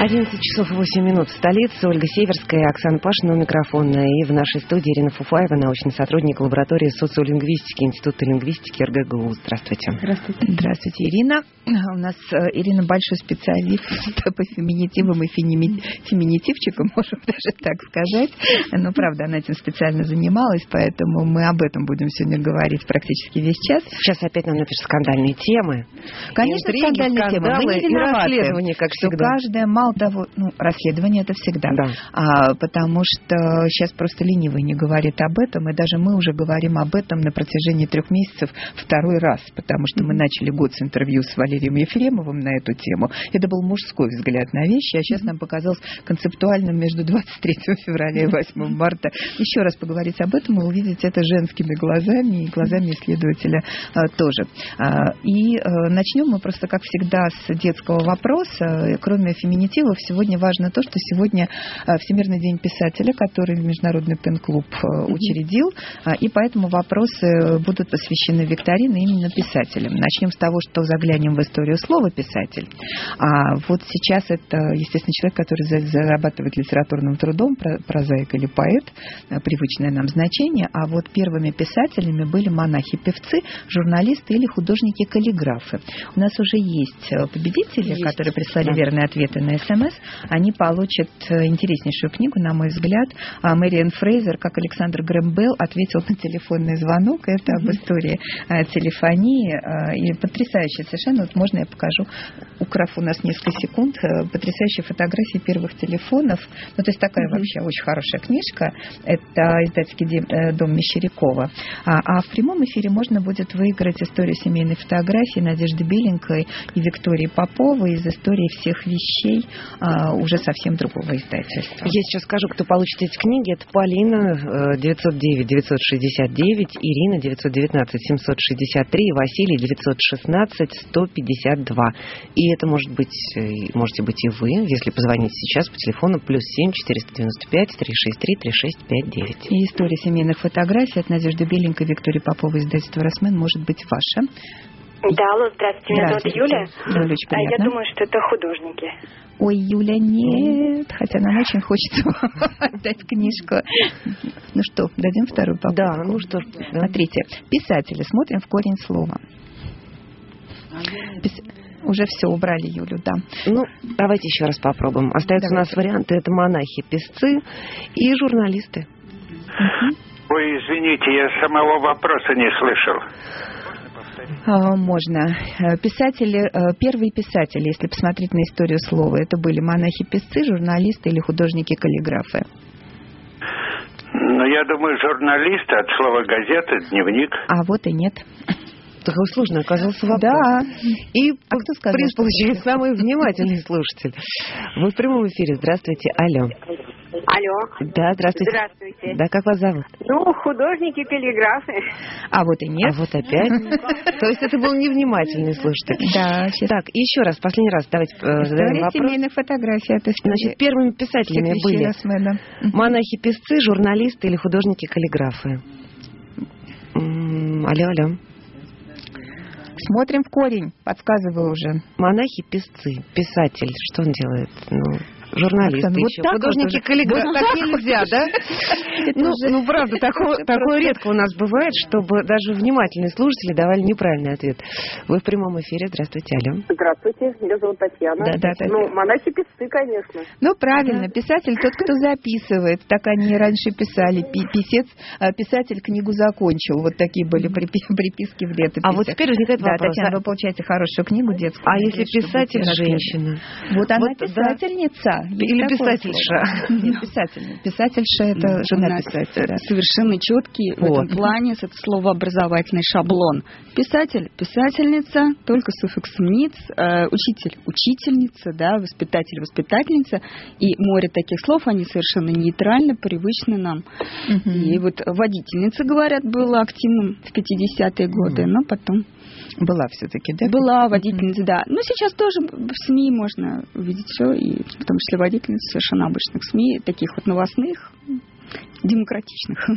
11 часов 8 минут в столице. Ольга Северская, Оксана Пашина у микрофона. И в нашей студии Ирина Фуфаева, научный сотрудник лаборатории социолингвистики Института лингвистики РГГУ. Здравствуйте. Здравствуйте. Здравствуйте, Ирина. У нас э, Ирина большой специалист по феминитивам и феминитивчикам, можем даже так сказать. Но, правда, она этим специально занималась, поэтому мы об этом будем сегодня говорить практически весь час. Сейчас опять нам напишут скандальные темы. Конечно, Интриги, скандальные темы. Мы не виноваты. И расследования, как что всегда. каждая, мало того, ну, расследование это всегда. Да. А, потому что сейчас просто ленивый не говорит об этом, и даже мы уже говорим об этом на протяжении трех месяцев второй раз, потому что мы начали год с интервью с Валерием Ефремовым на эту тему. Это был мужской взгляд на вещи, а сейчас нам показалось концептуальным между 23 февраля и 8 марта еще раз поговорить об этом и увидеть это женскими глазами и глазами исследователя а, тоже. А, и а, начнем мы просто, как всегда, с детского вопроса. Кроме феминитивов, сегодня важно то, что сегодня а, Всемирный день писателя, который Международный пен-клуб а, учредил, а, и поэтому вопросы будут посвящены викторине именно писателям. Начнем с того, что заглянем в историю слова «писатель». А вот сейчас это, естественно, человек, который зарабатывает литературным трудом, прозаик или поэт, привычное нам значение, а вот первыми писателями были монахи-певцы, журналисты или художники-каллиграфы. У нас уже есть победители, есть, которые прислали да. верные ответы на СМС. Они получат интереснейшую книгу, на мой взгляд. Мэриэн Фрейзер, как Александр Грэм Белл, ответил на телефонный звонок. Это об истории телефонии. И потрясающая совершенно. Вот можно я покажу, украв у нас несколько секунд, потрясающие фотографии первых телефонов. Ну, то есть такая mm-hmm. вообще очень хорошая книжка. Это издательский э, дом Мещерякова. А, а в прямом эфире можно будет выиграть историю семейной фотографии Надежды Беленькой и Виктории Поповой из истории всех вещей а, уже совсем другого издательства. Я сейчас скажу, кто получит эти книги. Это Полина 909 969, Ирина 919 763, Василий 916 152. И это может быть, э, можете быть и вы, если позвоните сейчас по телефону плюс 7 495 363 3659. И история семейных фотографий от Надежды Беленькой, Виктории Поповой, издательства «Росмен» может быть ваша. Да, алло, здравствуйте, меня зовут Юля. Юля, а я думаю, что это художники. Ой, Юля, нет, хотя нам очень хочется отдать книжку. Ну что, дадим вторую попытку? Да, ну что да. Смотрите, писатели, смотрим в корень слова. Пис... Уже все, убрали Юлю, да. Ну, давайте еще раз попробуем. Остаются давайте. у нас варианты. Это монахи, песцы и журналисты. Угу. Ой, извините, я самого вопроса не слышал. А, можно. Э, писатели, э, первые писатели, если посмотреть на историю слова, это были монахи-песцы, журналисты или художники-каллиграфы. Ну, я думаю, журналисты от слова газета, дневник. А вот и нет. Такой сложный оказался вопрос. Да. И а кто сказал, приз получает самый внимательный слушатель. Вы в прямом эфире. Здравствуйте. Алло. Алло. Да, здравствуйте. Здравствуйте. Да, как вас зовут? Ну, художники, каллиграфы. А вот и нет. А вот опять. То есть это был невнимательный слушатель. Да. Так, еще раз, последний раз, давайте э, задаем вопрос. семейных фотографий. Значит, первыми писателями были монахи-песцы, журналисты или художники-каллиграфы. Алло, алло. Смотрим в корень, подсказываю уже. Монахи-песцы, писатель, что он делает? Ну, журналисты Оксана, еще. Вот Художники вот каллиграфы. Так нельзя, да? Ну, ну, правда, такое редко у нас бывает, чтобы даже внимательные слушатели давали неправильный ответ. Вы в прямом эфире. Здравствуйте, Алло. Здравствуйте, меня зовут Татьяна. Да, да, Татьяна. Ну, монахи-певцы, конечно. Ну, правильно, писатель тот, кто записывает. Так они раньше писали. Писец, а, писатель книгу закончил. Вот такие были приписки в летописи. А вот теперь возникает вопрос. Да, Татьяна, вы получаете хорошую книгу детскую. А если писатель женщина? Вот она писательница. Или писательша. Нет, писательница. Писательша это жена писателя. Совершенно четкий в этом плане это словообразовательный шаблон. Писатель, писательница, только суффиксом ниц, э, учитель, учительница, да, воспитатель, воспитательница. И море таких слов, они совершенно нейтрально, привычны нам. И вот водительница, говорят, была активным в 50-е годы, но потом была все-таки, да? Была водительница, да. Но сейчас тоже в СМИ можно увидеть все, и в том числе водительница совершенно обычных СМИ, таких вот новостных, демократичных.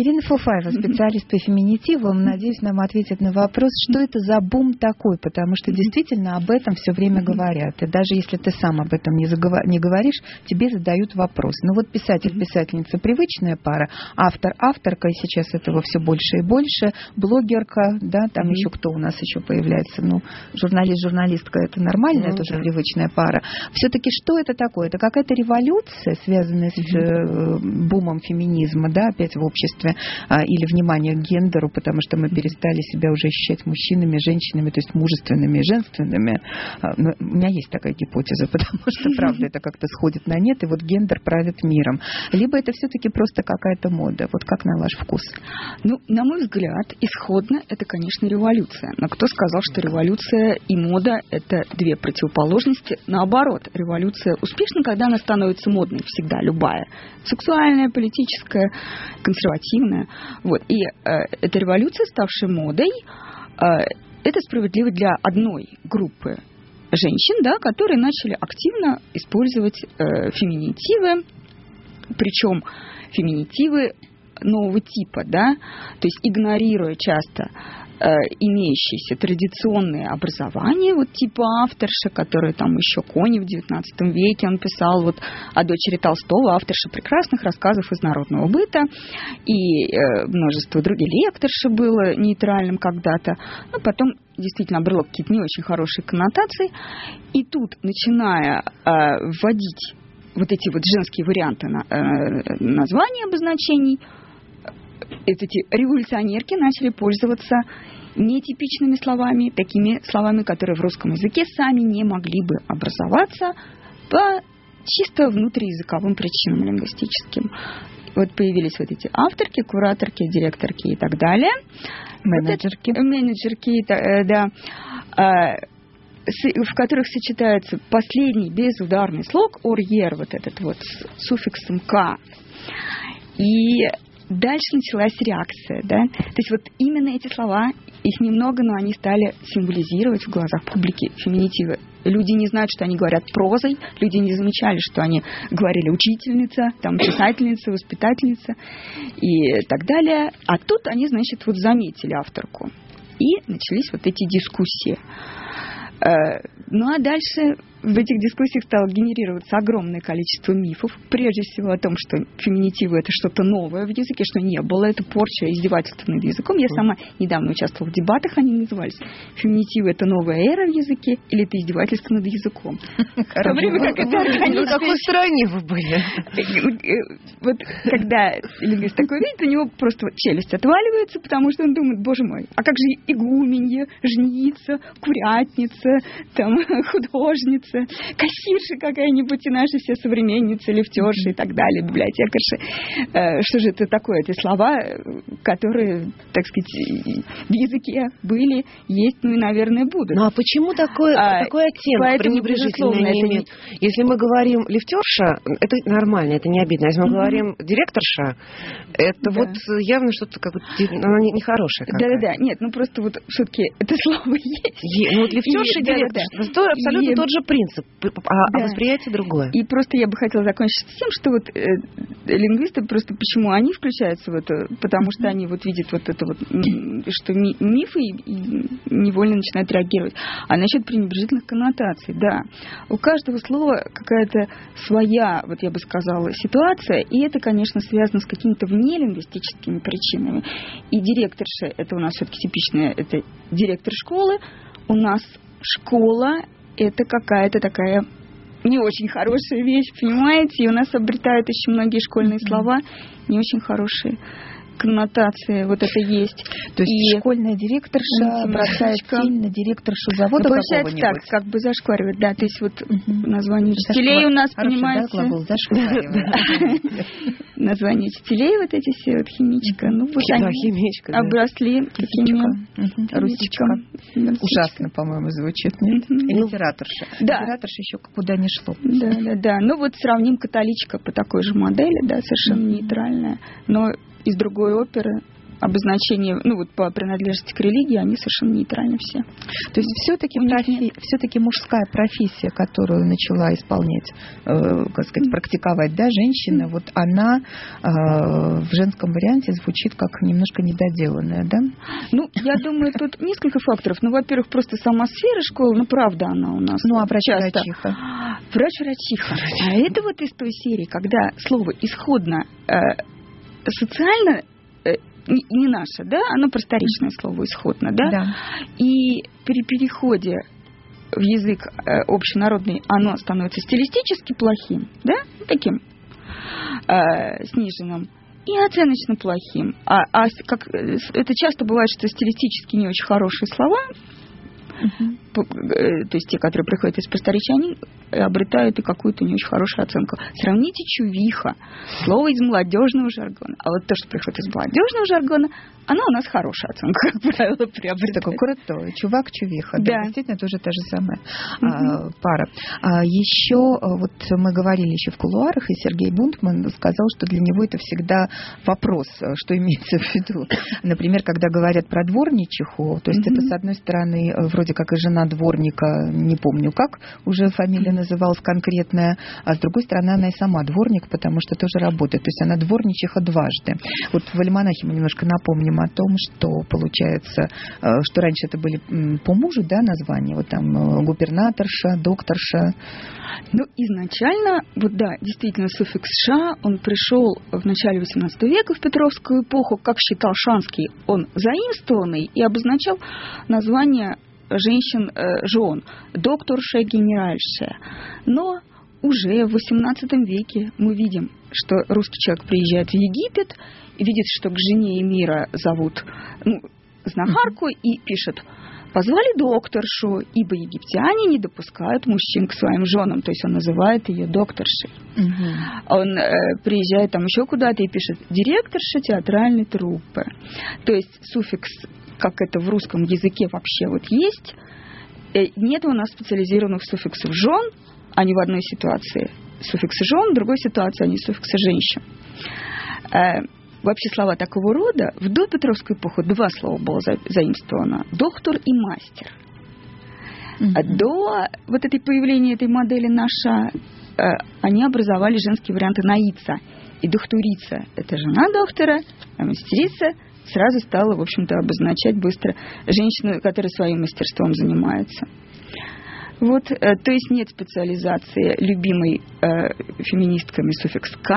Ирина Фуфаева, специалист по феминитивам, надеюсь, нам ответит на вопрос, что это за бум такой, потому что действительно об этом все время говорят. И даже если ты сам об этом не, заговор... не говоришь, тебе задают вопрос. Ну вот писатель-писательница привычная пара, автор-авторка, и сейчас этого все больше и больше, блогерка, да, там еще кто у нас еще появляется, ну, журналист-журналистка, это нормальная, ну, тоже привычная пара. Все-таки что это такое? Это какая-то революция, связанная с э, бумом феминизма, да, опять в обществе, а, или внимание к гендеру, потому что мы перестали себя уже ощущать мужчинами, женщинами, то есть мужественными и женственными. А, но у меня есть такая гипотеза, потому что, правда, это как-то сходит на нет, и вот гендер правит миром. Либо это все-таки просто какая-то мода. Вот как на ваш вкус? Ну, на мой взгляд, исходно это, конечно, революция. Но кто сказал, что революция и мода – это две противоположности? Наоборот, революция успешна, когда она становится модной всегда, любая. Сексуальная, политическая, консервативная. Вот. И э, эта революция, ставшая модой, э, это справедливо для одной группы женщин, да, которые начали активно использовать э, феминитивы, причем феминитивы нового типа, да, то есть игнорируя часто имеющиеся традиционные образования, вот типа авторша, которая там еще Кони в XIX веке, он писал вот о дочери Толстого, авторша прекрасных рассказов из народного быта, и э, множество других лекторши было нейтральным когда-то, но потом действительно обрело какие-то не очень хорошие коннотации, и тут, начиная э, вводить вот эти вот женские варианты на, э, названий обозначений, эти революционерки начали пользоваться нетипичными словами, такими словами, которые в русском языке сами не могли бы образоваться по чисто внутриязыковым причинам лингвистическим. Вот появились вот эти авторки, кураторки, директорки и так далее. Менеджерки. Вот менеджерки, э, да а, в которых сочетается последний безударный слог, орьер, вот этот вот с суффиксом «к». И Дальше началась реакция, да. То есть вот именно эти слова, их немного, но они стали символизировать в глазах публики феминитивы. Люди не знают, что они говорят прозой, люди не замечали, что они говорили учительница, там писательница, воспитательница и так далее. А тут они, значит, вот заметили авторку. И начались вот эти дискуссии. Э, ну а дальше в этих дискуссиях стало генерироваться огромное количество мифов. Прежде всего о том, что феминитивы это что-то новое в языке, что не было. Это порча, издевательство над языком. Я сама недавно участвовала в дебатах, они назывались. Феминитивы это новая эра в языке или это издевательство над языком. В то время как это В какой стране вы были? Вот когда лингвист такой видит, у него просто челюсть отваливается, потому что он думает, боже мой, а как же игуменья, жница, курятница, там, художница, учительница, кассирша какая-нибудь и наши все современницы, лифтерши и так далее, библиотекарши. Э, что же это такое? Эти слова, которые, так сказать, в языке были, есть, ну и, наверное, будут. Ну а почему такой, а, такой оттенок пренебрежительный они имеют? Не... Если мы говорим лифтерша, это нормально, это не обидно. Если мы говорим директорша, это да. вот явно что-то как она нехорошая. Да-да-да, нет, ну просто вот все-таки это слово есть. Е, ну вот лифтерша и, директорша, да, да, да. абсолютно и, тот же принцип принцип, а, а, да. восприятие другое. И просто я бы хотела закончить с тем, что вот э, лингвисты просто почему они включаются в это, потому что они вот видят вот это вот, что ми, мифы и, и невольно начинают реагировать. А насчет пренебрежительных коннотаций, да, у каждого слова какая-то своя, вот я бы сказала, ситуация, и это, конечно, связано с какими-то внелингвистическими причинами. И директорша, это у нас все-таки типичная, это директор школы, у нас школа это какая-то такая не очень хорошая вещь, понимаете? И у нас обретают еще многие школьные слова не очень хорошие коннотация вот это есть. То есть и школьная директорша бросает тень на директоршу завода ну, Получается так, как бы зашкваривает, да. То есть вот угу. название учителей у нас, Хороший, понимаете... Да, глагол Название учителей вот эти все, вот химичка. Ну, вот они химичка, обросли такими русичком. Ужасно, по-моему, звучит, нет? Литераторша. Да. Литераторша еще куда не шло. Да, да, да. Ну вот сравним католичка по такой же модели, да, совершенно нейтральная. Но из другой оперы обозначение, ну вот по принадлежности к религии, они совершенно нейтральны все. То есть все-таки профи... все-таки мужская профессия, которую начала исполнять, э, как сказать, практиковать, да, женщина, вот она э, в женском варианте звучит как немножко недоделанная, да? Ну, я думаю, тут несколько факторов. Ну, во-первых, просто сама сфера школы, ну, правда она у нас. Ну, а врач-врачиха? Врач-врачиха. А это вот из той серии, когда слово исходно э, социально э, не, наше, да, оно просторечное слово исходно, да? Да. И при переходе в язык э, общенародный оно становится стилистически плохим, да, таким э, сниженным и оценочно плохим. А, а как, э, это часто бывает, что стилистически не очень хорошие слова Угу. То есть те, которые приходят из они обретают и какую-то не очень хорошую оценку. Сравните чувиха, слово из молодежного жаргона. А вот то, что приходит из молодежного жаргона, оно у нас хорошая оценка, как правило, приобретает. Такой крутой. Чувак, чувиха. Да. да действительно, тоже та же самая угу. пара. А еще, вот мы говорили еще в кулуарах, и Сергей Бунтман сказал, что для него это всегда вопрос, что имеется в виду. Например, когда говорят про дворничиху, то есть угу. это, с одной стороны, вроде как и жена дворника, не помню как, уже фамилия называлась конкретная, а с другой стороны, она и сама дворник, потому что тоже работает. То есть она дворничиха дважды. Вот в Альманахе мы немножко напомним о том, что получается, э, что раньше это были по мужу, да, названия, вот там э, губернаторша, докторша. Ну, изначально, вот да, действительно, суффикс «ша», он пришел в начале XVIII века, в Петровскую эпоху, как считал Шанский, он заимствованный и обозначал название женщин, э, жен, докторша, генеральша. Но уже в XVIII веке мы видим, что русский человек приезжает в Египет, видит, что к жене Эмира зовут ну, знахарку и пишет позвали докторшу, ибо египтяне не допускают мужчин к своим женам, то есть он называет ее докторшей. Угу. Он э, приезжает там еще куда-то и пишет директорша театральной труппы. То есть суффикс как это в русском языке вообще вот есть, э, нет у нас специализированных суффиксов жен, они в одной ситуации суффиксы жен, в другой ситуации они суффиксы женщин. Э, вообще слова такого рода в допетровскую эпоху два слова было заимствовано – доктор и мастер. Mm-hmm. До вот этой появления этой модели наша э, они образовали женские варианты наица и дохтурица. Это жена доктора, а мастерица – сразу стала, в общем-то, обозначать быстро женщину, которая своим мастерством занимается. Вот, э, то есть нет специализации любимой э, феминистками суффикс «к»,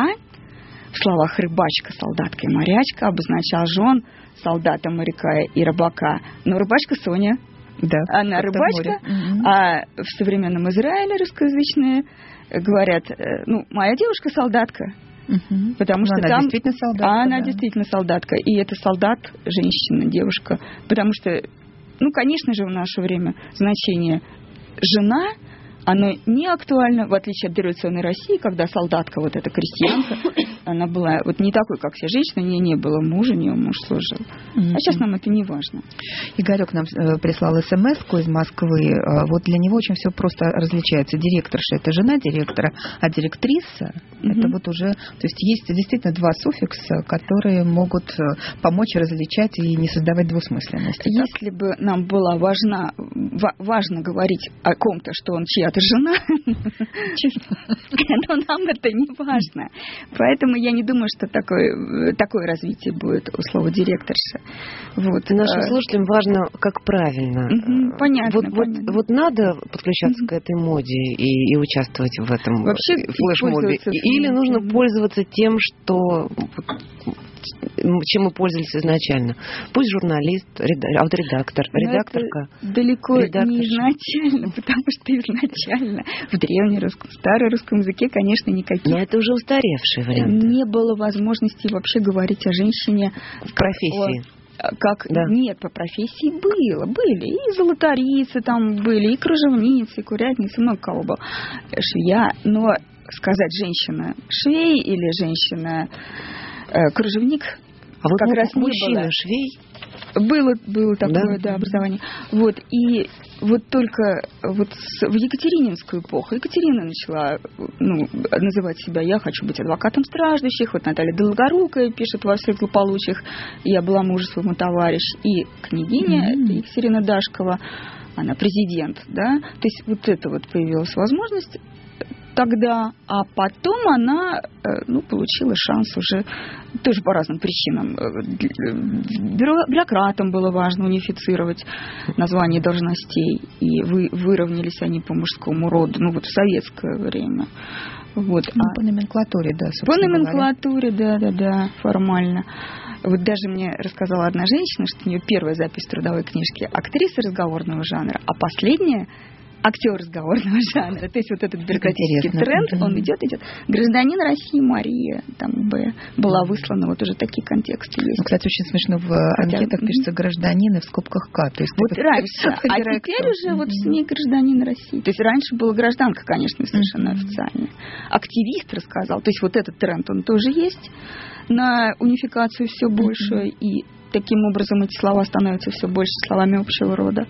в словах рыбачка, солдатка и морячка обозначал жен солдата, моряка и рыбака. Но рыбачка Соня, да, она рыбачка, а в современном Израиле русскоязычные говорят, э, ну, моя девушка солдатка, Угу. Потому что она там действительно солдатка. А она да. действительно солдатка. И это солдат, женщина, девушка. Потому что, ну, конечно же, в наше время значение жена оно не актуально, в отличие от дореволюционной России, когда солдатка, вот эта крестьянка, она была вот не такой, как все женщины, у нее не было мужа, у нее муж служил. Mm-hmm. А сейчас нам это не важно. Игорек нам э, прислал смс из Москвы. Э, вот для него очень все просто различается. Директорша – это жена директора, а директриса mm-hmm. – это вот уже... То есть есть действительно два суффикса, которые могут э, помочь различать и не создавать двусмысленности. Если так? бы нам было важно, важно говорить о ком-то, что он чья-то жена, но нам это не важно. Поэтому я не думаю, что такое, такое развитие будет у слова директорша. Вот. Нашим а, слушателям важно, как правильно. Угу, понятно, вот, понятно. Вот, вот надо подключаться к этой моде и, и участвовать в этом Вообще флешмобе. Или нужно пользоваться тем, что чем мы пользовались изначально. Пусть журналист, autoредактор, редакторка. Это далеко не изначально, потому что изначально в древнерусском, старорусском языке, конечно, никаких. Но это уже устаревший вариант. Не было возможности вообще говорить о женщине в профессии как да. нет по профессии было были и золотарицы там были и кружевницы и курятницы много кого было швея но сказать женщина швей или женщина э, кружевник а вот как раз мужчина было. швей Было, было такое, да, да образование. Вот, и вот только вот с, в Екатерининскую эпоху Екатерина начала ну, называть себя «я хочу быть адвокатом страждущих», вот Наталья Долгорукая пишет во всех злополучиях «я была мужу своему товарищ», и княгиня mm-hmm. Екатерина Дашкова, она президент, да, то есть вот это вот появилась возможность тогда, а потом она э, ну, получила шанс уже тоже по разным причинам. Э, бюрократам было важно унифицировать название должностей, и вы, выровнялись они по мужскому роду, ну вот в советское время. Вот. Ну, а по номенклатуре, да, По номенклатуре, да, да, да, формально. Вот даже мне рассказала одна женщина, что у нее первая запись трудовой книжке актриса разговорного жанра, а последняя актер разговорного жанра. То есть вот этот бюрократический тренд, mm-hmm. он идет, идет. Гражданин России Мария там бы была выслана, вот уже такие контексты есть. Ну, кстати, очень смешно в Хотя, анкетах пишется гражданин и в скобках К. То есть вот раньше, а теперь уже вот с ней гражданин России. То есть раньше была гражданка, конечно, совершенно mm-hmm. официально. Активист рассказал. То есть вот этот тренд, он тоже есть на унификацию все больше, mm-hmm. и таким образом эти слова становятся все больше словами общего рода.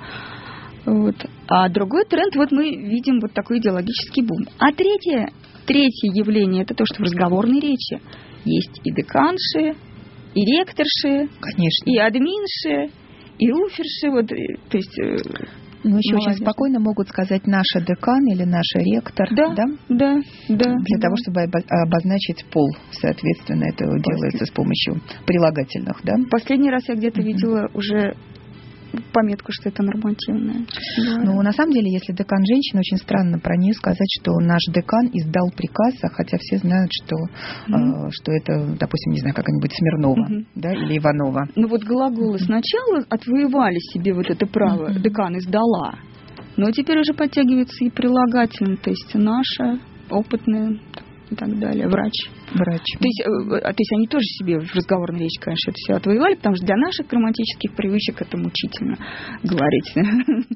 Вот. А другой тренд, вот мы видим вот такой идеологический бум. А третье, третье явление, это то, что в разговорной речи есть и деканши, и ректорши, Конечно. и админши, и уферши. Вот, то есть э, ну, еще Молодежь. очень спокойно могут сказать наша декан или наша ректор. Да, да, да. да Для да. того, чтобы обозначить пол, соответственно, это После... делается с помощью прилагательных, да? Последний раз я где-то mm-hmm. видела уже пометку, что это нормативное. Да. Ну, на самом деле, если декан женщина, очень странно про нее сказать, что наш декан издал приказ, а хотя все знают, что, mm-hmm. э, что это, допустим, не знаю, какая-нибудь Смирнова mm-hmm. да, или Иванова. Ну вот глаголы mm-hmm. сначала отвоевали себе вот это право, mm-hmm. декан издала, но теперь уже подтягивается и прилагательное, то есть наша опытная и так далее, врач врач. То есть, э, а, то есть они тоже себе в разговорной речи, конечно, это все отвоевали, потому что для наших грамматических привычек это мучительно говорить.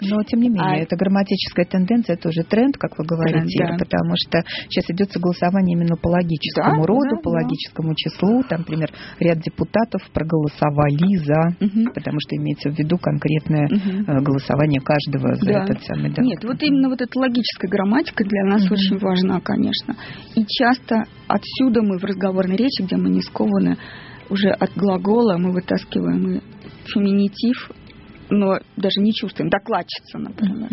Но, тем не менее, а... это грамматическая тенденция, тоже тренд, как вы говорите, тренд, да. потому что сейчас идет согласование именно по логическому да, роду, да, по да. логическому числу. Там, например, ряд депутатов проголосовали за, угу. потому что имеется в виду конкретное угу. голосование каждого за да. этот самый да. Нет, вот именно вот эта логическая грамматика для нас угу. очень важна, конечно. И часто отсюда мы в разговорной речи, где мы не скованы уже от глагола, мы вытаскиваем и феминитив, но даже не чувствуем, докладчица, например.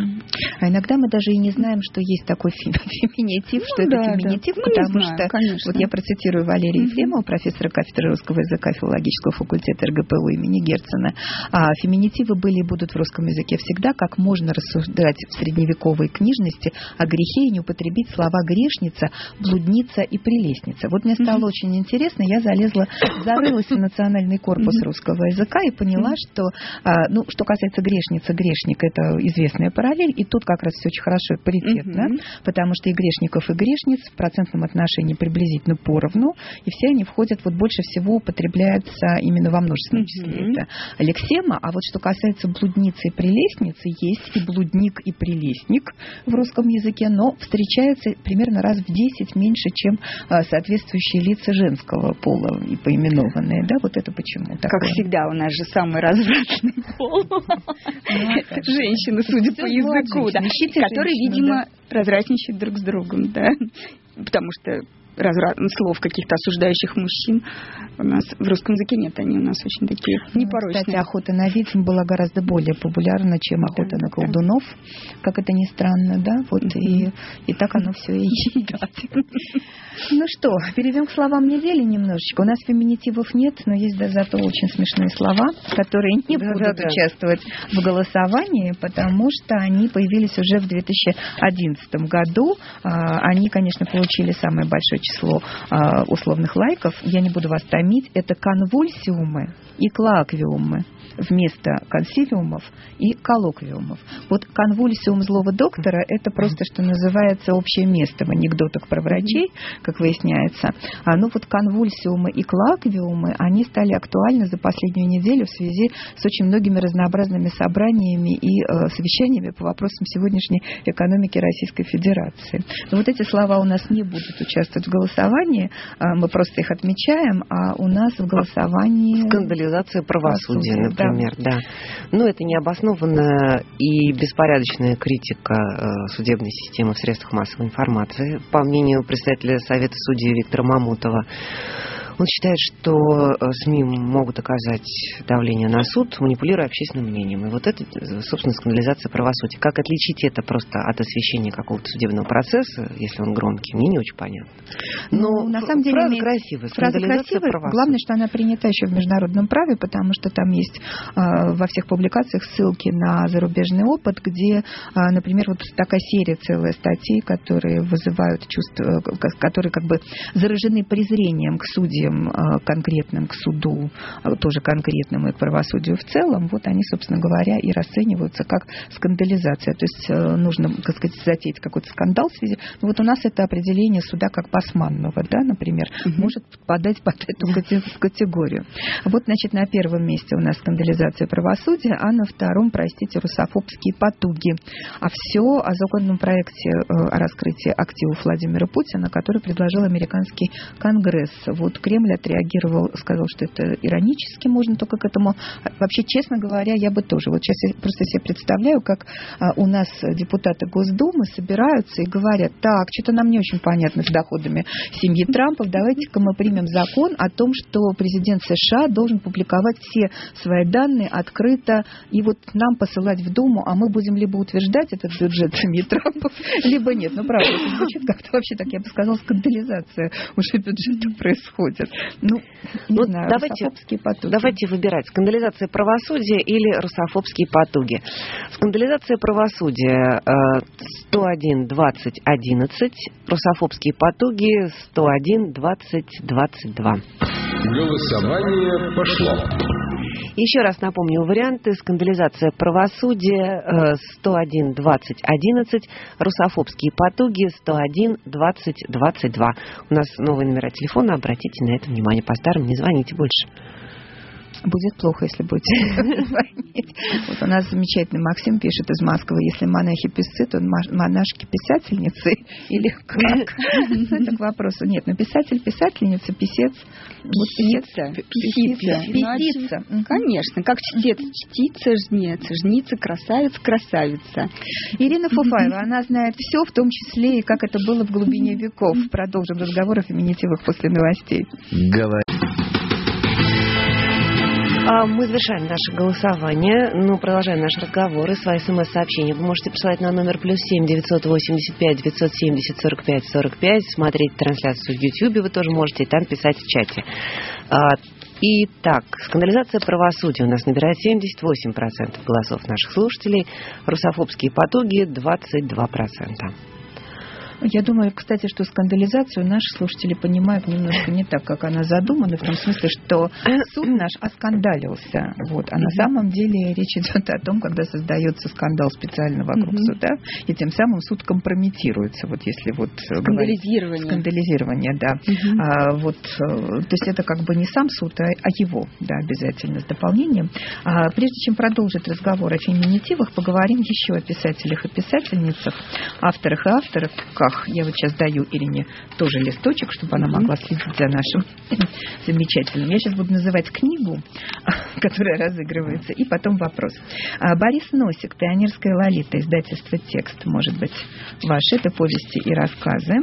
А иногда мы даже и не знаем, что есть такой феминитив, ну, что да, это феминитив, да. потому ну, что, конечно. вот я процитирую Валерия Ефремова, профессора кафедры русского языка филологического факультета РГПУ имени Герцена, а феминитивы были и будут в русском языке всегда, как можно рассуждать в средневековой книжности о грехе и не употребить слова грешница, блудница и прелестница. Вот мне стало очень интересно, я залезла, зарылась в национальный корпус русского языка и поняла, что, а, ну, что что касается грешницы, грешник – это известная параллель, и тут как раз все очень хорошо паритетно, угу. потому что и грешников, и грешниц в процентном отношении приблизительно поровну, и все они входят, вот больше всего употребляются именно во множественном числе. Угу. Это лексема, а вот что касается блудницы и прелестницы, есть и блудник, и прелестник в русском языке, но встречается примерно раз в 10 меньше, чем а, соответствующие лица женского пола и поименованные. Да, вот это почему? Такое? Как всегда, у нас же самый развратный пол. Женщины, судя по языку, да, которые, видимо, развратничают друг с другом, да, потому что разврат, слов каких-то осуждающих мужчин у нас в русском языке нет, они у нас очень такие непорочные. Кстати, охота на ведьм была гораздо более популярна, чем охота да, на колдунов, да. как это ни странно, да, вот mm-hmm. и, и так оно все и есть. Ну что, перейдем к словам недели немножечко. У нас феминитивов нет, но есть зато очень смешные слова, которые не будут участвовать в голосовании, потому что они появились уже в 2011 году. А, они, конечно, получили самое большое число а, условных лайков. Я не буду вас томить. Это конвульсиумы и клаквиумы вместо консилиумов и коллоквиумов. Вот конвульсиум злого доктора – это просто, что называется, общее место в анекдотах про врачей, как выясняется. А, ну вот конвульсиумы и коллоквиумы, они стали актуальны за последнюю неделю в связи с очень многими разнообразными собраниями и э, совещаниями по вопросам сегодняшней экономики Российской Федерации. Но вот эти слова у нас не будут участвовать в голосовании, э, мы просто их отмечаем, а у нас в голосовании... Скандализация правосудия, например, да. Ну, это необоснованная и беспорядочная критика э, судебной системы в средствах массовой информации. По мнению представителя Совета судей Виктора Мамутова, он считает, что э, СМИ могут оказать давление на суд, манипулируя общественным мнением. И вот это, собственно, скандализация правосудия. Как отличить это просто от освещения какого-то судебного процесса, если он громкий, мне не очень понятно. Но ну, на самом деле фраза красивая. Фраза красивая. Главное, что она принята еще в международном праве, потому что там есть э, во всех публикациях ссылки на зарубежный опыт, где, э, например, вот такая серия целая статей, которые вызывают чувство, э, которые как бы заражены презрением к судьям претензиям э, конкретным к суду, э, тоже конкретным и к правосудию в целом, вот они, собственно говоря, и расцениваются как скандализация. То есть э, нужно, так сказать, затеять какой-то скандал в связи. Ну, вот у нас это определение суда как басманного, да, например, угу. может подпадать под эту категорию. Вот, значит, на первом месте у нас скандализация правосудия, а на втором, простите, русофобские потуги. А все о законном проекте о раскрытии активов Владимира Путина, который предложил американский Конгресс. Вот Кремль отреагировал, сказал, что это иронически можно только к этому. Вообще, честно говоря, я бы тоже. Вот сейчас я просто себе представляю, как а, у нас депутаты Госдумы собираются и говорят, так, что-то нам не очень понятно с доходами семьи Трампов, давайте-ка мы примем закон о том, что президент США должен публиковать все свои данные открыто и вот нам посылать в Думу, а мы будем либо утверждать этот бюджет семьи Трампов, либо нет. Ну, правда, это звучит как-то вообще, так я бы сказала, скандализация уже бюджета происходит будет. Ну, не ну, знаю, давайте, давайте выбирать, скандализация правосудия или русофобские потуги. Скандализация правосудия 101 20 11, русофобские потуги 101 20 22. Голосование пошло. Еще раз напомню варианты. Скандализация правосудия 101 20 11, русофобские потуги 101 20 22. У нас новые номера телефона, обратите на это внимание. По старым не звоните больше будет плохо, если будете звонить. Вот у нас замечательный Максим пишет из Москвы, если монахи писцы, то монашки писательницы или как? Это к вопросу. Нет, но писатель, писательница, писец. Писица. Писица. Писица. Конечно, как чтец, чтица, жнец, жница, красавец, красавица. Ирина Фуфаева, она знает все, в том числе и как это было в глубине веков. Продолжим разговор о феминитивах после новостей. Говори. А мы завершаем наше голосование, но продолжаем наш разговор и свои смс-сообщения. Вы можете присылать на номер плюс семь девятьсот восемьдесят пять девятьсот семьдесят сорок пять сорок пять, смотреть трансляцию в YouTube вы тоже можете, и там писать в чате. А, Итак, скандализация правосудия у нас набирает 78% голосов наших слушателей, русофобские потуги 22%. Я думаю, кстати, что скандализацию наши слушатели понимают немножко не так, как она задумана, в том смысле, что суд наш оскандалился. Вот. А на самом деле речь идет о том, когда создается скандал специально вокруг угу. суда, и тем самым суд компрометируется. Вот если вот скандализирование. Говорить, скандализирование, да. Угу. А, вот, э, то есть это как бы не сам суд, а, а его, да, обязательно с дополнением. А, прежде чем продолжить разговор о феминитивах, поговорим еще о писателях и писательницах, авторах и авторах, руках. Я вот сейчас даю Ирине тоже листочек, чтобы она могла следить за нашим замечательным. Я сейчас буду называть книгу, которая разыгрывается, и потом вопрос. А, Борис Носик, «Пионерская лолита», издательство «Текст», может быть, ваши, это повести и рассказы.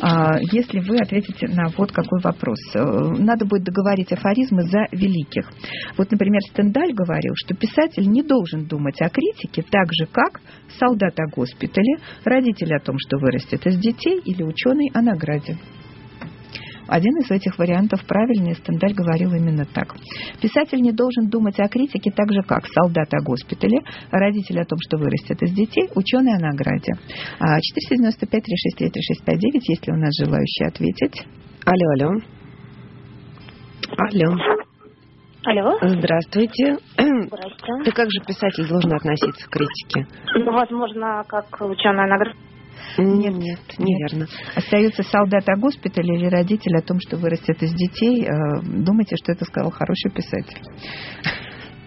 А, если вы ответите на вот какой вопрос. Э, надо будет договорить афоризмы за великих. Вот, например, Стендаль говорил, что писатель не должен думать о критике так же, как солдат о госпитале, родитель о том, что вырастет из детей, или ученый о награде. Один из этих вариантов правильный, Стендаль говорил именно так. Писатель не должен думать о критике так же, как солдат о госпитале, родитель о том, что вырастет из детей, ученый о награде. 495-363-3659, а, есть ли у нас желающие ответить? Алло, алло. Алло. Алло. Здравствуйте. Здравствуйте. Ты как же писатель должен относиться к критике? Ну, возможно, как ученая награда. Нет, нет, неверно. Остается солдат о госпитале или родитель о том, что вырастет из детей. Э, думайте, что это сказал хороший писатель.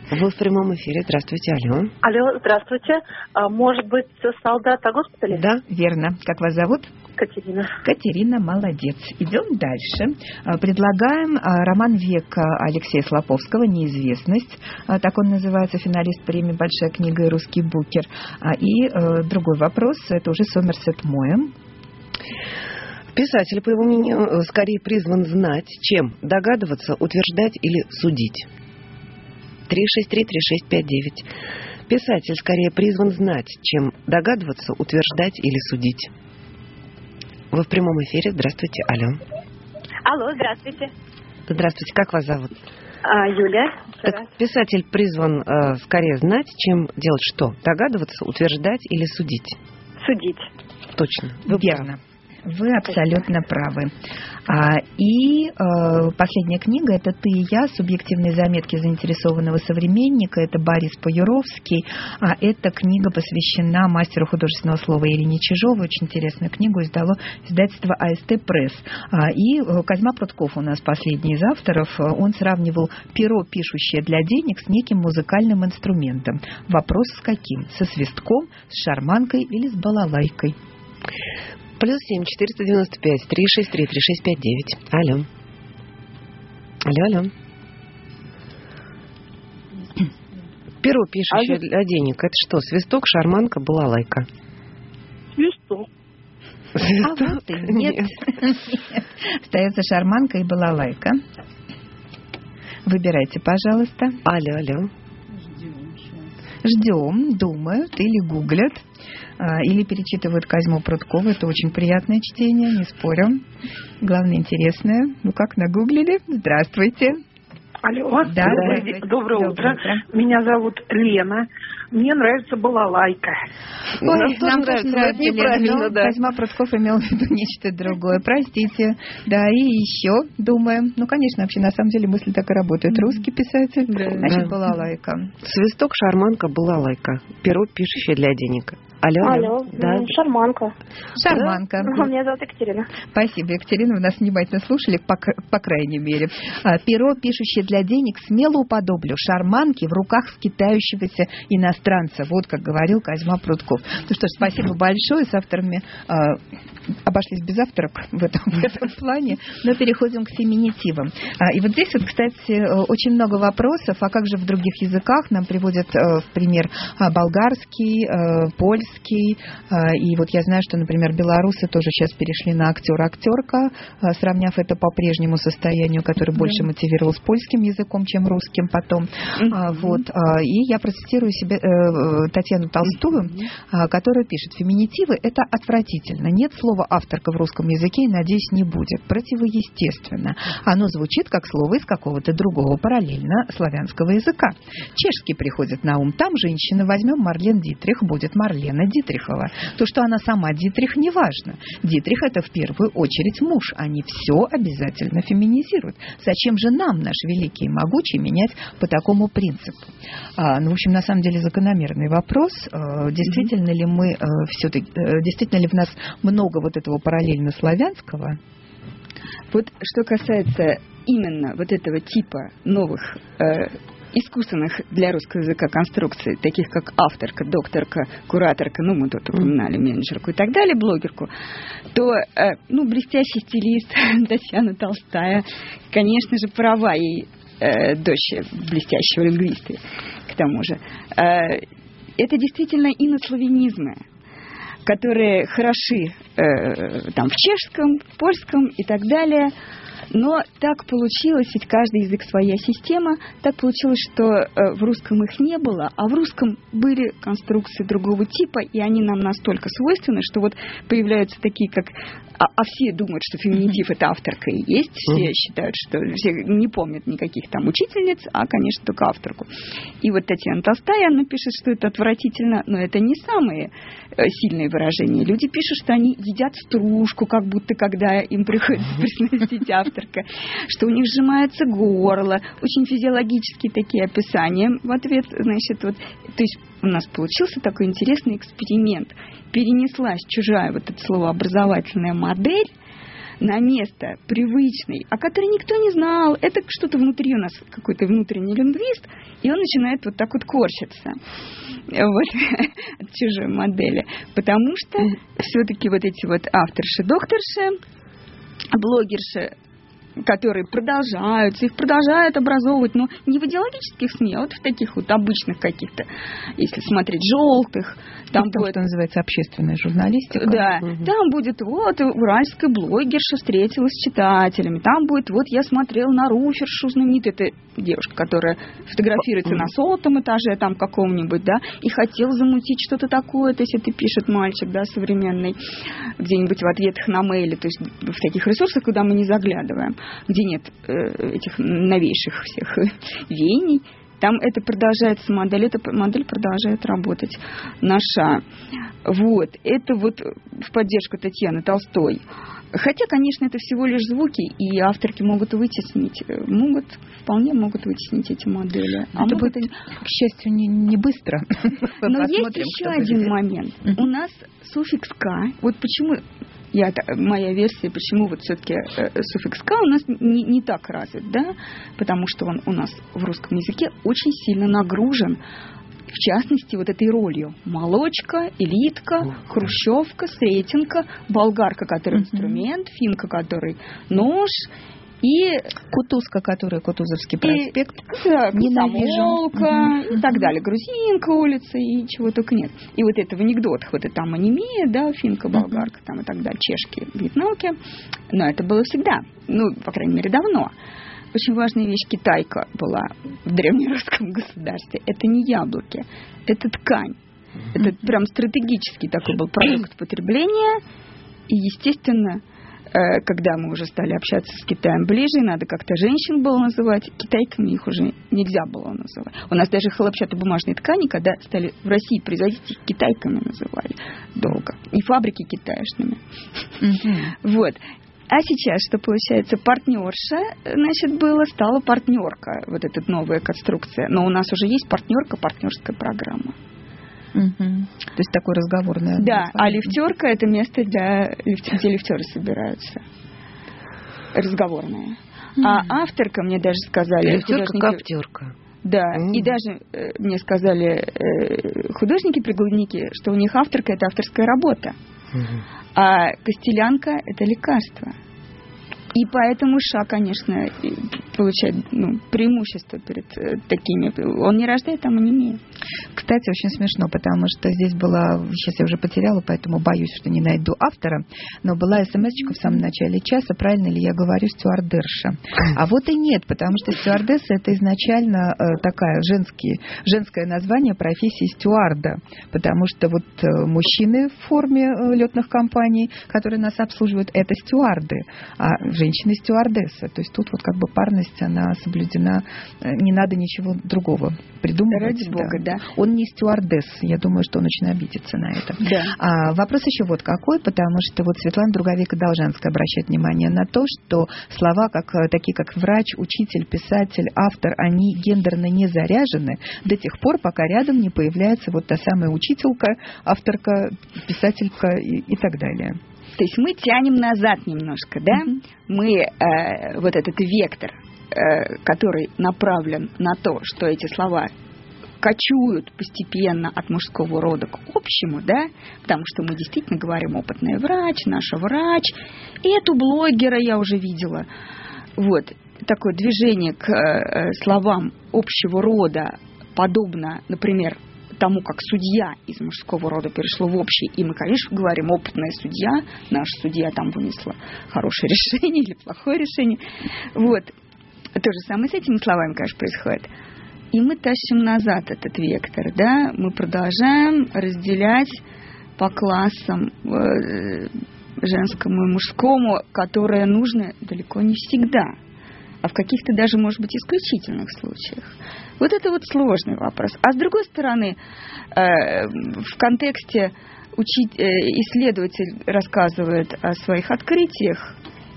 Вы в прямом эфире. Здравствуйте, алло. Алло, здравствуйте. А, может быть, солдат о госпитале? Да, верно. Как вас зовут? Катерина. Катерина, молодец. Идем дальше. А, Предлагаем а, роман века Алексея Слоповского «Неизвестность». А, Так он называется, финалист премии «Большая книга» и «Русский букер». А, И другой вопрос, это уже Сомерсет Моэм. Писатель, по его мнению, э, скорее призван знать, чем догадываться, утверждать или судить. 363-3659. Писатель скорее призван знать, чем догадываться, утверждать или судить. Вы в прямом эфире. Здравствуйте, алло. Алло, здравствуйте. Здравствуйте, как вас зовут? А, Юля. Так, писатель призван э, скорее знать, чем делать что? Догадываться, утверждать или судить? Судить. Точно. Вы Верно. Вы абсолютно правы. А, и э, последняя книга это «Ты и я. Субъективные заметки заинтересованного современника». Это Борис Паюровский. А, эта книга посвящена мастеру художественного слова Ирине Чижовой. Очень интересную книгу издало издательство АСТ Пресс. А, и э, Козьма Прутков у нас последний из авторов. Он сравнивал перо, пишущее для денег, с неким музыкальным инструментом. Вопрос с каким? Со свистком, с шарманкой или с балалайкой? Плюс семь четыреста девяносто пять три шесть три три шесть пять девять. Алло. Алло, алло. Перо, пишущее для денег, это что, свисток, шарманка, балалайка? Свисток. А вот и нет. Остается шарманка и балалайка. Выбирайте, пожалуйста. Алло, алло. Ждем, думают или гуглят, а, или перечитывают Козьму Прудкова. Это очень приятное чтение, не спорю. Главное, интересное. Ну как, нагуглили? Здравствуйте. Алло, Да, доброе, доброе Доброе утро. утро. Меня зовут Лена. Мне нравится балалайка. Нам Ой, нам нравится, тоже нравится, Лена, неправильно, но да. Козьма Прудков имел в виду нечто другое. Простите. Да, и еще думаем. Ну, конечно, вообще на самом деле мысли так и работают. Русский писатель, значит, Да. балалайка. Свисток, шарманка, балалайка. Перо, пишущее для денег. Алло, Алло, Да. шарманка. Шарманка. Меня зовут Екатерина. Спасибо, Екатерина, вы нас внимательно слушали, по, по крайней мере. А, Перо, пишущее для денег, смело уподоблю шарманки в руках скитающегося иностранца. Вот как говорил Козьма Прутков. Ну что ж, спасибо большое. С авторами а, обошлись без авторок в этом, в этом плане, но переходим к феминитивам. А, И вот здесь вот, кстати, э, очень много вопросов, а как же в других языках нам приводят э, в пример болгарский, э, польский, а, и вот я знаю, что, например, белорусы тоже сейчас перешли на актер-актерка, а, сравняв это по прежнему состоянию, который больше мотивировал с польским языком, чем русским потом. А, Вот. а, И я процитирую себе э, э, Татьяну Толстую, которая пишет, феминитивы – это отвратительно. Нет слова авторка в русском языке и, надеюсь, не будет. Противоестественно. Оно звучит как слово из какого-то другого параллельно славянского языка. Чешский приходит на ум. Там женщина, возьмем Марлен Дитрих, будет Марлена Дитрихова. То, что она сама Дитрих, не важно. Дитрих – это в первую очередь муж. Они все обязательно феминизируют. Зачем же нам, наш великий и могучий, менять по такому принципу? А, ну, в общем, на самом деле закономерный вопрос. А, действительно ли мы все-таки, действительно ли в нас много вот этого параллельно славянского? Вот что касается именно вот этого типа новых э, искусственных для русского языка конструкций, таких как авторка, докторка, кураторка, ну, мы тут упоминали менеджерку и так далее, блогерку, то, э, ну, блестящий стилист Татьяна Толстая, конечно же, права, и э, дочь блестящего лингвиста, к тому же. Э, это действительно инославянизмы, которые хороши э, там в чешском, в польском и так далее. Но так получилось, ведь каждый язык своя система, так получилось, что э, в русском их не было, а в русском были конструкции другого типа, и они нам настолько свойственны, что вот появляются такие, как... А, а все думают, что феминитив это авторка и есть, все считают, что все не помнят никаких там учительниц, а, конечно, только авторку. И вот Татьяна Толстая, она пишет, что это отвратительно, но это не самые э, сильные выражения. Люди пишут, что они едят стружку, как будто когда им приходится произносить авторка, что у них сжимается горло, очень физиологические такие описания в ответ, значит, вот, то есть у нас получился такой интересный эксперимент. Перенеслась чужая вот эта словообразовательная модель на место привычный, о котором никто не знал. Это что-то внутри у нас, какой-то внутренний лингвист, и он начинает вот так вот корчиться вот, от чужой модели. Потому что все-таки вот эти вот авторши, докторши, блогерши, которые продолжаются, их продолжают образовывать, но не в идеологических СМИ, а вот в таких вот обычных каких-то, если смотреть желтых, там ну, будет... что называется общественная журналистика. Да, угу. там будет вот уральская блогерша встретилась с читателями, там будет вот я смотрел на руфершу знаменитую, это девушка, которая фотографируется угу. на сотом этаже там каком-нибудь, да, и хотел замутить что-то такое, то есть это пишет мальчик, да, современный, где-нибудь в ответах на мейле, то есть в таких ресурсах, куда мы не заглядываем где нет э, этих новейших всех веяний, там это продолжается модель, эта модель продолжает работать наша. Вот, это вот в поддержку Татьяны Толстой. Хотя, конечно, это всего лишь звуки, и авторки могут вытеснить, могут, вполне могут вытеснить эти модели. А это будет, они... к счастью, не, не быстро. Но есть еще один момент. У нас суффикс «к», вот почему я, моя версия, почему вот все-таки э, суффикс «к» у нас не, не так развит, да, потому что он у нас в русском языке очень сильно нагружен в частности, вот этой ролью. Молочка, элитка, хрущевка, сретенка, болгарка, который инструмент, финка, который нож, и Кутузка, которая Кутузовский проспект, и, да, ненавижу. и так далее. Грузинка улица и чего только нет. И вот это в анекдотах, вот это там анемия, да, финка, болгарка, там и так далее, чешки, вьетнамки. Но это было всегда, ну, по крайней мере, давно. Очень важная вещь китайка была в древнерусском государстве. Это не яблоки, это ткань. Это прям стратегический такой был продукт потребления. И, естественно, когда мы уже стали общаться с Китаем ближе, надо как-то женщин было называть, китайками их уже нельзя было называть. У нас даже хлопчатобумажные ткани, когда стали в России производить, китайками называли долго. И фабрики китайшными. Вот. А сейчас что получается? Партнерша, значит, было, стала партнерка, вот эта новая конструкция. Но у нас уже есть партнерка, партнерская программа. Угу. То есть такой разговорный. Да, а лифтерка это место, для, где лифтеры собираются. Разговорное. Mm. А авторка, мне даже сказали... Лифтерка, каптерка. Да, mm. и даже э, мне сказали э, художники-прикладники, что у них авторка это авторская работа, mm. а костелянка это лекарство. И поэтому США, конечно, получает ну, преимущество перед э, такими. Он не рождает там анемию. Кстати, очень смешно, потому что здесь была, сейчас я уже потеряла, поэтому боюсь, что не найду автора, но была смс в самом начале часа, правильно ли я говорю, стюардерша. А вот и нет, потому что стюардесса это изначально э, такая женский, женское название профессии стюарда, потому что вот э, мужчины в форме летных компаний, которые нас обслуживают, это стюарды, а женщины стюардесса. То есть тут вот как бы парность, она соблюдена, э, не надо ничего другого придумывать. Ради бога, да. Он не стюардесс, я думаю, что он очень обидится на это. Да. А, вопрос еще вот какой, потому что вот Светлана Друговик и Должанская обращает внимание на то, что слова, как, э, такие как врач, учитель, писатель, автор, они гендерно не заряжены до тех пор, пока рядом не появляется вот та самая учителька, авторка, писателька и, и так далее. То есть мы тянем назад немножко, да? Mm-hmm. Мы э, вот этот вектор, э, который направлен на то, что эти слова кочуют постепенно от мужского рода к общему, да, потому что мы действительно говорим опытный врач, наша врач, и эту блогера я уже видела, вот, такое движение к э, словам общего рода, подобно, например, тому, как судья из мужского рода перешло в общий, и мы, конечно, говорим, опытная судья, наш судья там вынесла хорошее решение или плохое решение. Вот. То же самое с этими словами, конечно, происходит. И мы тащим назад этот вектор, да, мы продолжаем разделять по классам э, женскому и мужскому, которое нужно далеко не всегда а в каких-то даже, может быть, исключительных случаях. Вот это вот сложный вопрос. А с другой стороны, э, в контексте учить, э, исследователь рассказывает о своих открытиях,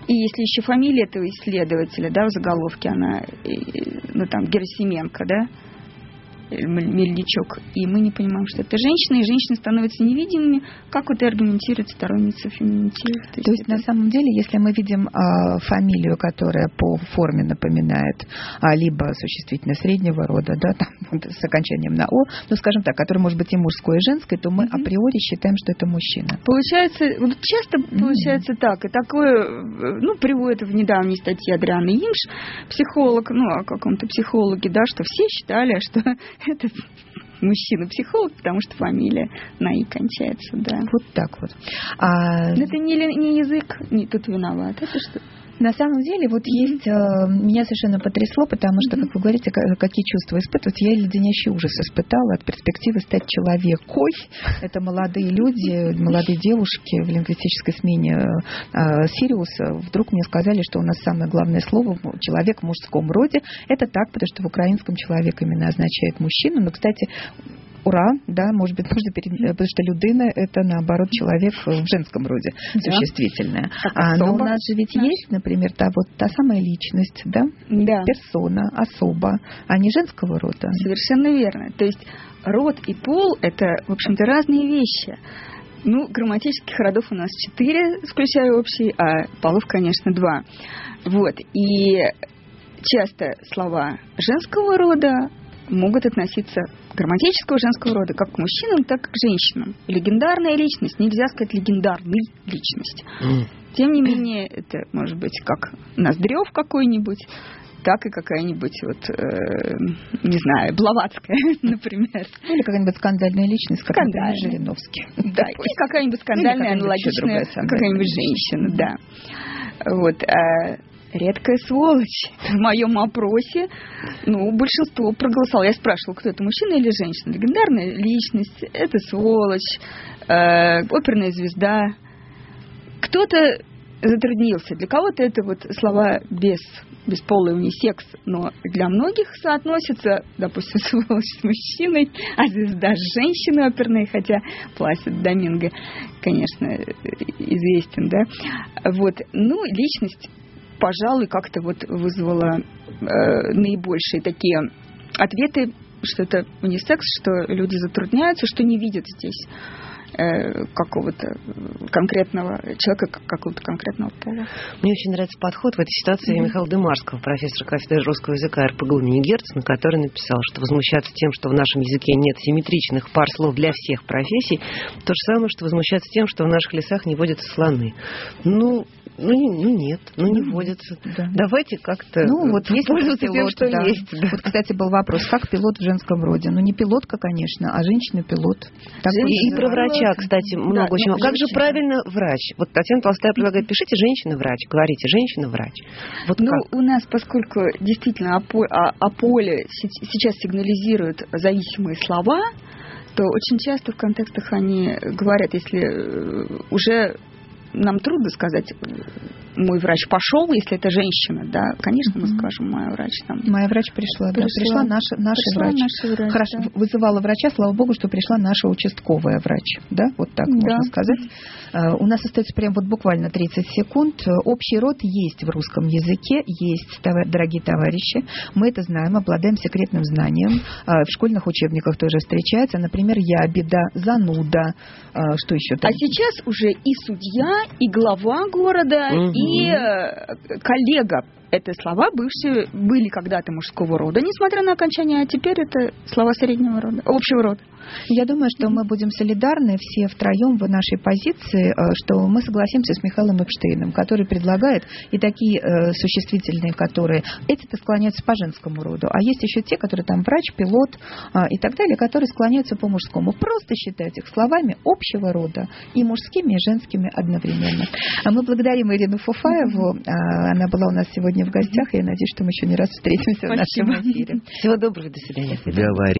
и если еще фамилия этого исследователя, да, в заголовке она, ну там, Герасименко, да, Мельничок, и мы не понимаем, что это женщина, и женщины становятся невидимыми, как вот и аргументирует сторонница феминитива. То есть, То есть это... на самом деле, если мы видим а, фамилию, которая по форме напоминает а, либо существительное среднего рода, да, там, с окончанием на «о», ну, скажем так, которое может быть и мужской, и женской, то мы mm-hmm. априори считаем, что это мужчина. Получается, вот часто mm-hmm. получается так, и такое, ну, приводит в недавней статье Адрианы Имш, психолог, ну, о каком-то психологе, да, что все считали, что это мужчина-психолог, потому что фамилия на «и» кончается, да. Вот так вот. А... Это не, не язык не тут виноват, это что на самом деле, вот есть, э, меня совершенно потрясло, потому что, как вы говорите, какие чувства испытывать, я леденящий ужас испытала от перспективы стать человекой. Это молодые люди, молодые девушки в лингвистической смене э, Сириуса. Вдруг мне сказали, что у нас самое главное слово «человек в мужском роде». Это так, потому что в украинском человек именно означает мужчину. Но, кстати, ура, да, может быть, можно перед... потому что людина это наоборот человек в женском роде, да. существительное. А, но у нас же ведь да. есть, например, та вот та самая личность, да, да. персона, особа, а не женского рода. Совершенно верно. То есть род и пол это, в общем-то, разные вещи. Ну, грамматических родов у нас четыре, включая общий, а полов, конечно, два. Вот. И часто слова женского рода могут относиться грамматического женского рода как к мужчинам, так и к женщинам. Легендарная личность, нельзя сказать легендарной личность. Mm. Тем не менее, это может быть как Ноздрев какой-нибудь, так и какая-нибудь вот, э, не знаю, Блаватская, например. Или какая-нибудь скандальная личность, как скандальная. Жириновский. Да, или какая-нибудь скандальная, аналогичная, какая-нибудь женщина, да. Вот. Редкая сволочь. В моем опросе, ну, большинство проголосовало. Я спрашивала, кто это, мужчина или женщина. Легендарная личность, это сволочь, э, оперная звезда. Кто-то затруднился. Для кого-то это вот слова без, бесполый унисекс, но для многих соотносится, допустим, сволочь с мужчиной, а звезда с женщиной оперной, хотя Пласид Доминго, конечно, известен, да. Вот. Ну, личность пожалуй, как-то вот вызвало э, наибольшие такие ответы, что это унисекс, что люди затрудняются, что не видят здесь Э, какого-то конкретного человека, какого-то конкретного пола. Мне очень нравится подход в этой ситуации mm-hmm. Михаила Дымарского, профессора кафедры русского языка РПГУ имени Герцена, который написал, что возмущаться тем, что в нашем языке нет симметричных пар слов для всех профессий, то же самое, что возмущаться тем, что в наших лесах не водятся слоны. Ну, ну, не, ну нет, ну не ну, водятся. Да. Давайте как-то ну, вот есть пользоваться пилот, тем, что да. есть. Да. Вот, кстати, был вопрос, как пилот в женском роде? Ну, не пилотка, конечно, а женщина-пилот. И, и про врача, кстати, много да, очень. Как же правильно врач? Вот Татьяна Толстая предлагает, пишите женщина-врач, говорите женщина-врач. Вот ну, как? у нас, поскольку действительно о, о, о поле сейчас сигнализируют зависимые слова, то очень часто в контекстах они говорят, если э, уже нам трудно сказать, мой врач пошел, если это женщина, да, конечно, мы скажем, моя врач там. Моя врач пришла, пришла, да, пришла наша, наша пришла врач. Наша врач Хорошо, да. вызывала врача, слава богу, что пришла наша участковая врач, да, вот так да. можно сказать. Uh, у нас остается прям вот буквально 30 секунд. Общий род есть в русском языке, есть, дорогие товарищи, мы это знаем, обладаем секретным знанием. Uh, в школьных учебниках тоже встречается, например, я, беда, зануда, uh, что еще там? А сейчас уже и судья, и глава города, угу. И э, коллега это слова бывшие были когда-то мужского рода, несмотря на окончание, а теперь это слова среднего рода, общего рода. Я думаю, что мы будем солидарны все втроем в нашей позиции, э, что мы согласимся с Михаилом Эпштейном, который предлагает и такие э, существительные, которые эти-то склоняются по женскому роду, а есть еще те, которые там врач, пилот э, и так далее, которые склоняются по мужскому. Просто считать их словами общего рода и мужскими, и женскими одновременно. А мы благодарим Ирину Фуфаеву. Она была у нас сегодня в гостях. Я надеюсь, что мы еще не раз встретимся Спасибо. в нашем эфире. Всего доброго, до свидания. Говори.